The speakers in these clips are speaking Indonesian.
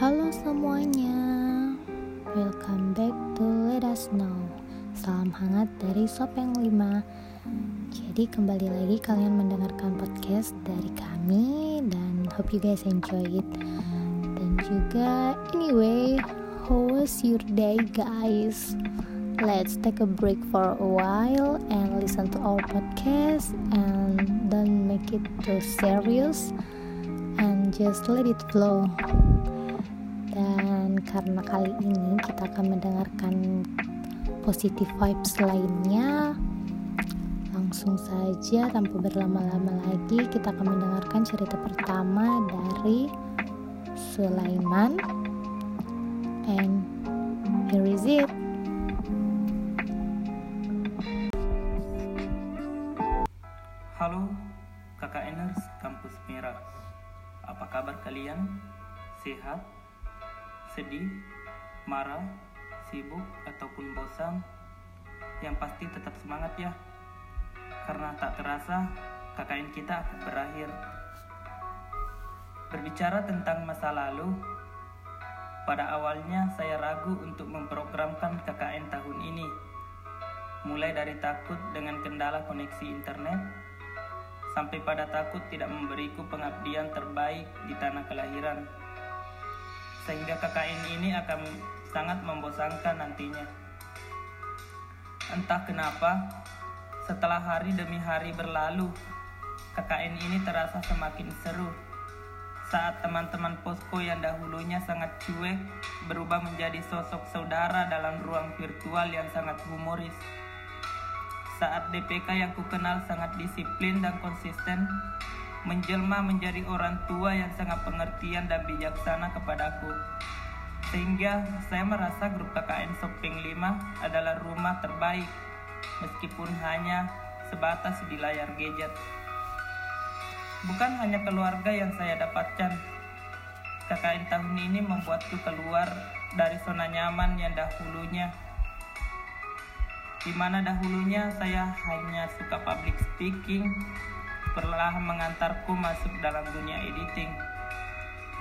Halo semuanya, welcome back to Let Us Know. Salam hangat dari Sopeng 5. Jadi kembali lagi kalian mendengarkan podcast dari kami dan hope you guys enjoy it. Dan juga anyway, how was your day guys? Let's take a break for a while and listen to our podcast and don't make it too serious and just let it flow dan karena kali ini kita akan mendengarkan positive vibes lainnya langsung saja tanpa berlama-lama lagi kita akan mendengarkan cerita pertama dari Sulaiman and here is it Halo KKNers Kampus Merah Apa kabar kalian? Sehat? Sedih, marah, sibuk, ataupun bosan, yang pasti tetap semangat ya. Karena tak terasa KKN kita akan berakhir. Berbicara tentang masa lalu, pada awalnya saya ragu untuk memprogramkan KKN tahun ini. Mulai dari takut dengan kendala koneksi internet, sampai pada takut tidak memberiku pengabdian terbaik di tanah kelahiran sehingga KKN ini akan sangat membosankan nantinya. Entah kenapa, setelah hari demi hari berlalu, KKN ini terasa semakin seru. Saat teman-teman posko yang dahulunya sangat cuek berubah menjadi sosok saudara dalam ruang virtual yang sangat humoris. Saat DPK yang kukenal sangat disiplin dan konsisten, menjelma menjadi orang tua yang sangat pengertian dan bijaksana kepadaku. Sehingga saya merasa grup KKN Shopping 5 adalah rumah terbaik meskipun hanya sebatas di layar gadget. Bukan hanya keluarga yang saya dapatkan, KKN tahun ini membuatku keluar dari zona nyaman yang dahulunya di mana dahulunya saya hanya suka public speaking, perlahan mengantarku masuk dalam dunia editing.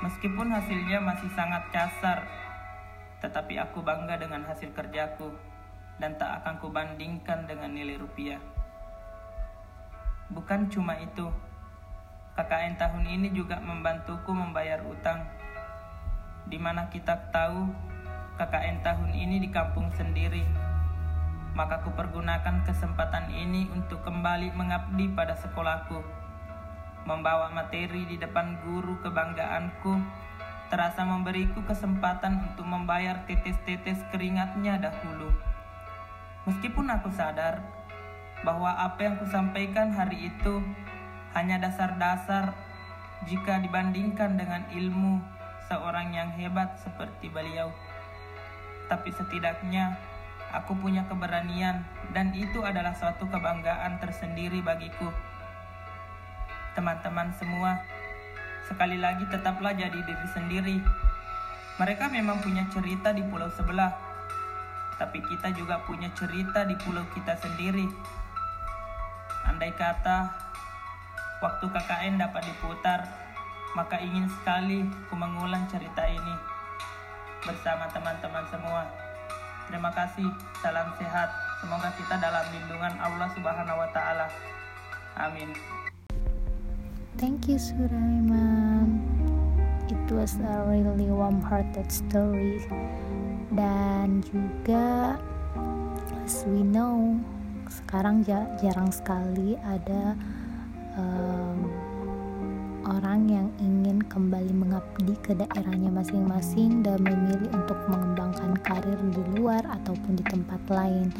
Meskipun hasilnya masih sangat kasar, tetapi aku bangga dengan hasil kerjaku dan tak akan kubandingkan dengan nilai rupiah. Bukan cuma itu, KKN tahun ini juga membantuku membayar utang. Di mana kita tahu KKN tahun ini di kampung sendiri maka kupergunakan kesempatan ini untuk kembali mengabdi pada sekolahku. Membawa materi di depan guru kebanggaanku, terasa memberiku kesempatan untuk membayar tetes-tetes keringatnya dahulu. Meskipun aku sadar bahwa apa yang kusampaikan hari itu hanya dasar-dasar jika dibandingkan dengan ilmu seorang yang hebat seperti beliau. Tapi setidaknya Aku punya keberanian dan itu adalah suatu kebanggaan tersendiri bagiku. Teman-teman semua, sekali lagi tetaplah jadi diri sendiri. Mereka memang punya cerita di pulau sebelah, tapi kita juga punya cerita di pulau kita sendiri. Andai kata waktu KKN dapat diputar, maka ingin sekali ku mengulang cerita ini bersama teman-teman semua. Terima kasih. Salam sehat. Semoga kita dalam lindungan Allah Subhanahu wa taala. Amin. Thank you Suraiman. It was a really warm-hearted story. Dan juga as we know sekarang jarang sekali ada um, orang yang ingin kembali mengabdi ke daerahnya masing-masing dan memilih untuk mengembangkan karir di luar ataupun di tempat lain.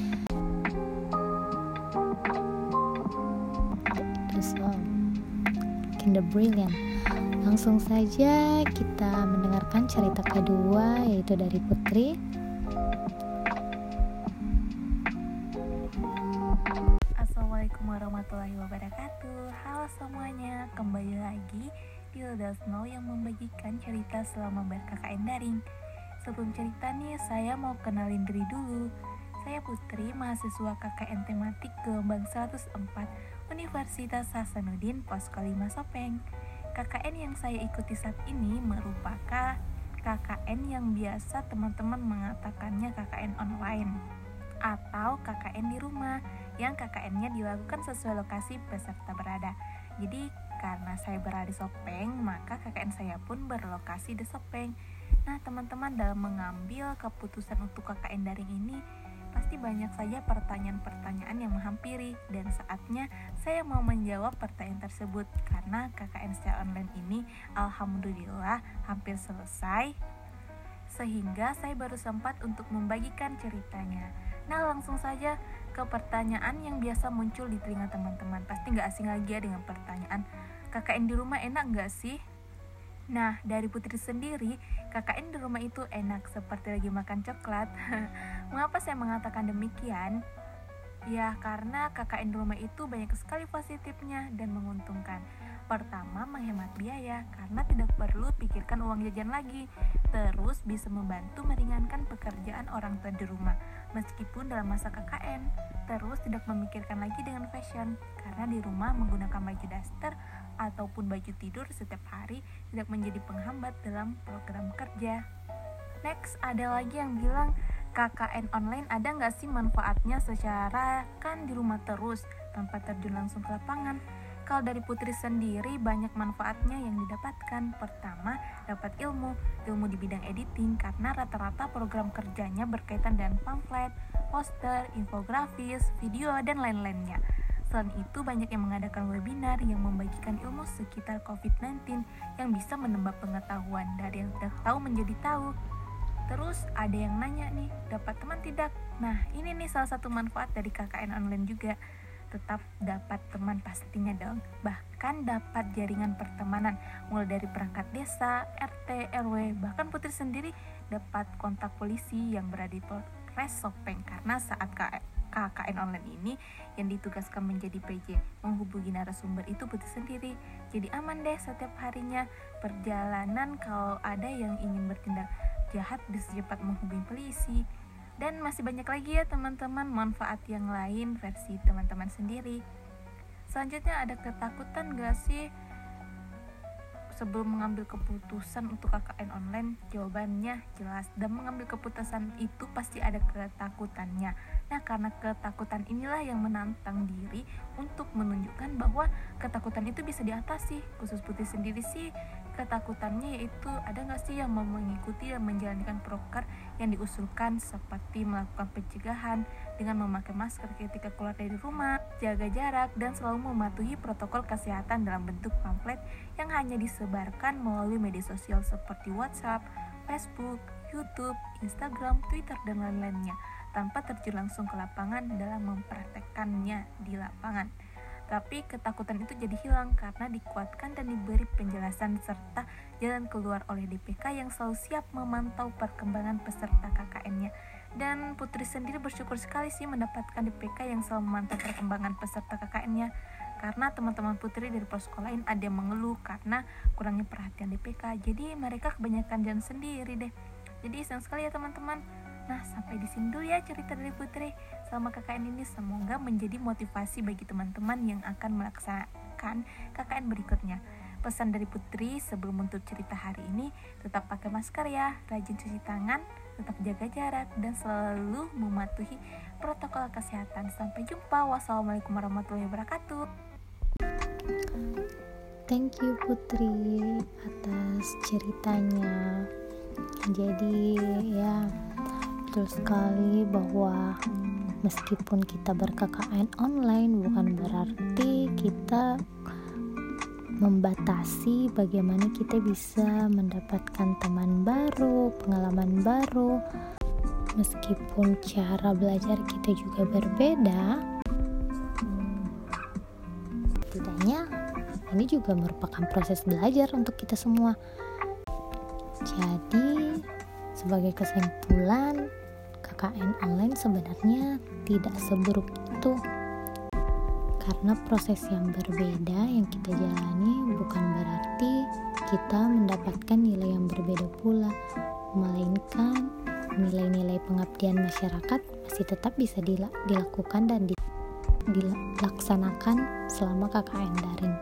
Terus um, Kinder Brilliant. Langsung saja kita mendengarkan cerita kedua yaitu dari Putri. Snow yang membagikan cerita selama ber-KKN daring. Sebelum cerita nih, saya mau kenalin diri dulu. Saya Putri, mahasiswa KKN tematik gelombang 104 Universitas Hasanuddin Posko 5 Sopeng. KKN yang saya ikuti saat ini merupakan KKN yang biasa teman-teman mengatakannya KKN online atau KKN di rumah yang KKN-nya dilakukan sesuai lokasi peserta berada. Jadi karena saya berada di Sopeng, maka KKN saya pun berlokasi di Sopeng. Nah, teman-teman dalam mengambil keputusan untuk KKN daring ini pasti banyak saja pertanyaan-pertanyaan yang menghampiri dan saatnya saya mau menjawab pertanyaan tersebut karena KKN secara online ini alhamdulillah hampir selesai sehingga saya baru sempat untuk membagikan ceritanya. Nah langsung saja ke pertanyaan yang biasa muncul di telinga teman-teman. Pasti nggak asing lagi ya dengan pertanyaan, KKN di rumah enak nggak sih? Nah, dari Putri sendiri, KKN di rumah itu enak seperti lagi makan coklat. Mengapa saya mengatakan demikian? Ya, karena KKN di rumah itu banyak sekali positifnya dan menguntungkan. Pertama, menghemat biaya karena tidak perlu pikirkan uang jajan lagi. Terus bisa membantu meringankan pekerjaan orang tua di rumah meskipun dalam masa KKN. Terus tidak memikirkan lagi dengan fashion karena di rumah menggunakan baju daster ataupun baju tidur setiap hari tidak menjadi penghambat dalam program kerja. Next, ada lagi yang bilang KKN online ada nggak sih manfaatnya secara kan di rumah terus tanpa terjun langsung ke lapangan? Kalau dari Putri sendiri banyak manfaatnya yang didapatkan. Pertama, dapat ilmu, ilmu di bidang editing karena rata-rata program kerjanya berkaitan dengan pamflet, poster, infografis, video, dan lain-lainnya. Selain itu, banyak yang mengadakan webinar yang membagikan ilmu sekitar COVID-19 yang bisa menambah pengetahuan dari yang tidak tahu menjadi tahu. Terus ada yang nanya nih, dapat teman tidak? Nah, ini nih salah satu manfaat dari KKN online juga. Tetap dapat teman pastinya dong. Bahkan dapat jaringan pertemanan, mulai dari perangkat desa, RT, RW, bahkan Putri sendiri dapat kontak polisi yang berada di Polres Sopeng. Karena saat KKN online ini yang ditugaskan menjadi PJ menghubungi narasumber itu putih sendiri. Jadi aman deh setiap harinya. Perjalanan kalau ada yang ingin bertindak jahat bisa cepat menghubungi polisi dan masih banyak lagi ya teman-teman manfaat yang lain versi teman-teman sendiri selanjutnya ada ketakutan gak sih sebelum mengambil keputusan untuk KKN online? Jawabannya jelas dan mengambil keputusan itu pasti ada ketakutannya. Nah, karena ketakutan inilah yang menantang diri untuk menunjukkan bahwa ketakutan itu bisa diatasi. Khusus Putih sendiri sih ketakutannya yaitu ada nggak sih yang mau mengikuti dan menjalankan proker yang diusulkan seperti melakukan pencegahan dengan memakai masker ketika keluar dari rumah, jaga jarak, dan selalu mematuhi protokol kesehatan dalam bentuk pamflet yang hanya disebarkan melalui media sosial seperti WhatsApp, Facebook, YouTube, Instagram, Twitter, dan lain-lainnya tanpa terjun langsung ke lapangan dalam mempraktekkannya di lapangan tapi ketakutan itu jadi hilang karena dikuatkan dan diberi penjelasan serta jalan keluar oleh DPK yang selalu siap memantau perkembangan peserta KKN-nya. Dan Putri sendiri bersyukur sekali sih mendapatkan DPK yang selalu memantau perkembangan peserta KKN-nya karena teman-teman Putri dari sekolah lain ada yang mengeluh karena kurangnya perhatian DPK. Jadi mereka kebanyakan jalan sendiri deh. Jadi sayang sekali ya teman-teman. Nah, sampai di sini dulu ya cerita dari Putri. Selama KKN ini semoga menjadi motivasi bagi teman-teman yang akan melaksanakan KKN berikutnya. Pesan dari Putri sebelum menutup cerita hari ini, tetap pakai masker ya, rajin cuci tangan, tetap jaga jarak, dan selalu mematuhi protokol kesehatan. Sampai jumpa. Wassalamualaikum warahmatullahi wabarakatuh. Thank you Putri atas ceritanya. Jadi ya betul sekali bahwa meskipun kita berKKN online bukan berarti kita membatasi bagaimana kita bisa mendapatkan teman baru, pengalaman baru. Meskipun cara belajar kita juga berbeda, setidaknya ini juga merupakan proses belajar untuk kita semua. Jadi, sebagai kesimpulan, KKN online sebenarnya tidak seburuk itu. Karena proses yang berbeda yang kita jalani bukan berarti kita mendapatkan nilai yang berbeda pula. Melainkan nilai-nilai pengabdian masyarakat masih tetap bisa dilakukan dan dilaksanakan selama KKN daring.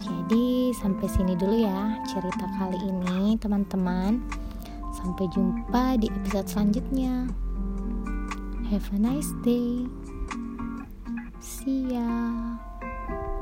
Jadi sampai sini dulu ya cerita kali ini teman-teman. Sampai jumpa di episode selanjutnya. Have a nice day. See ya.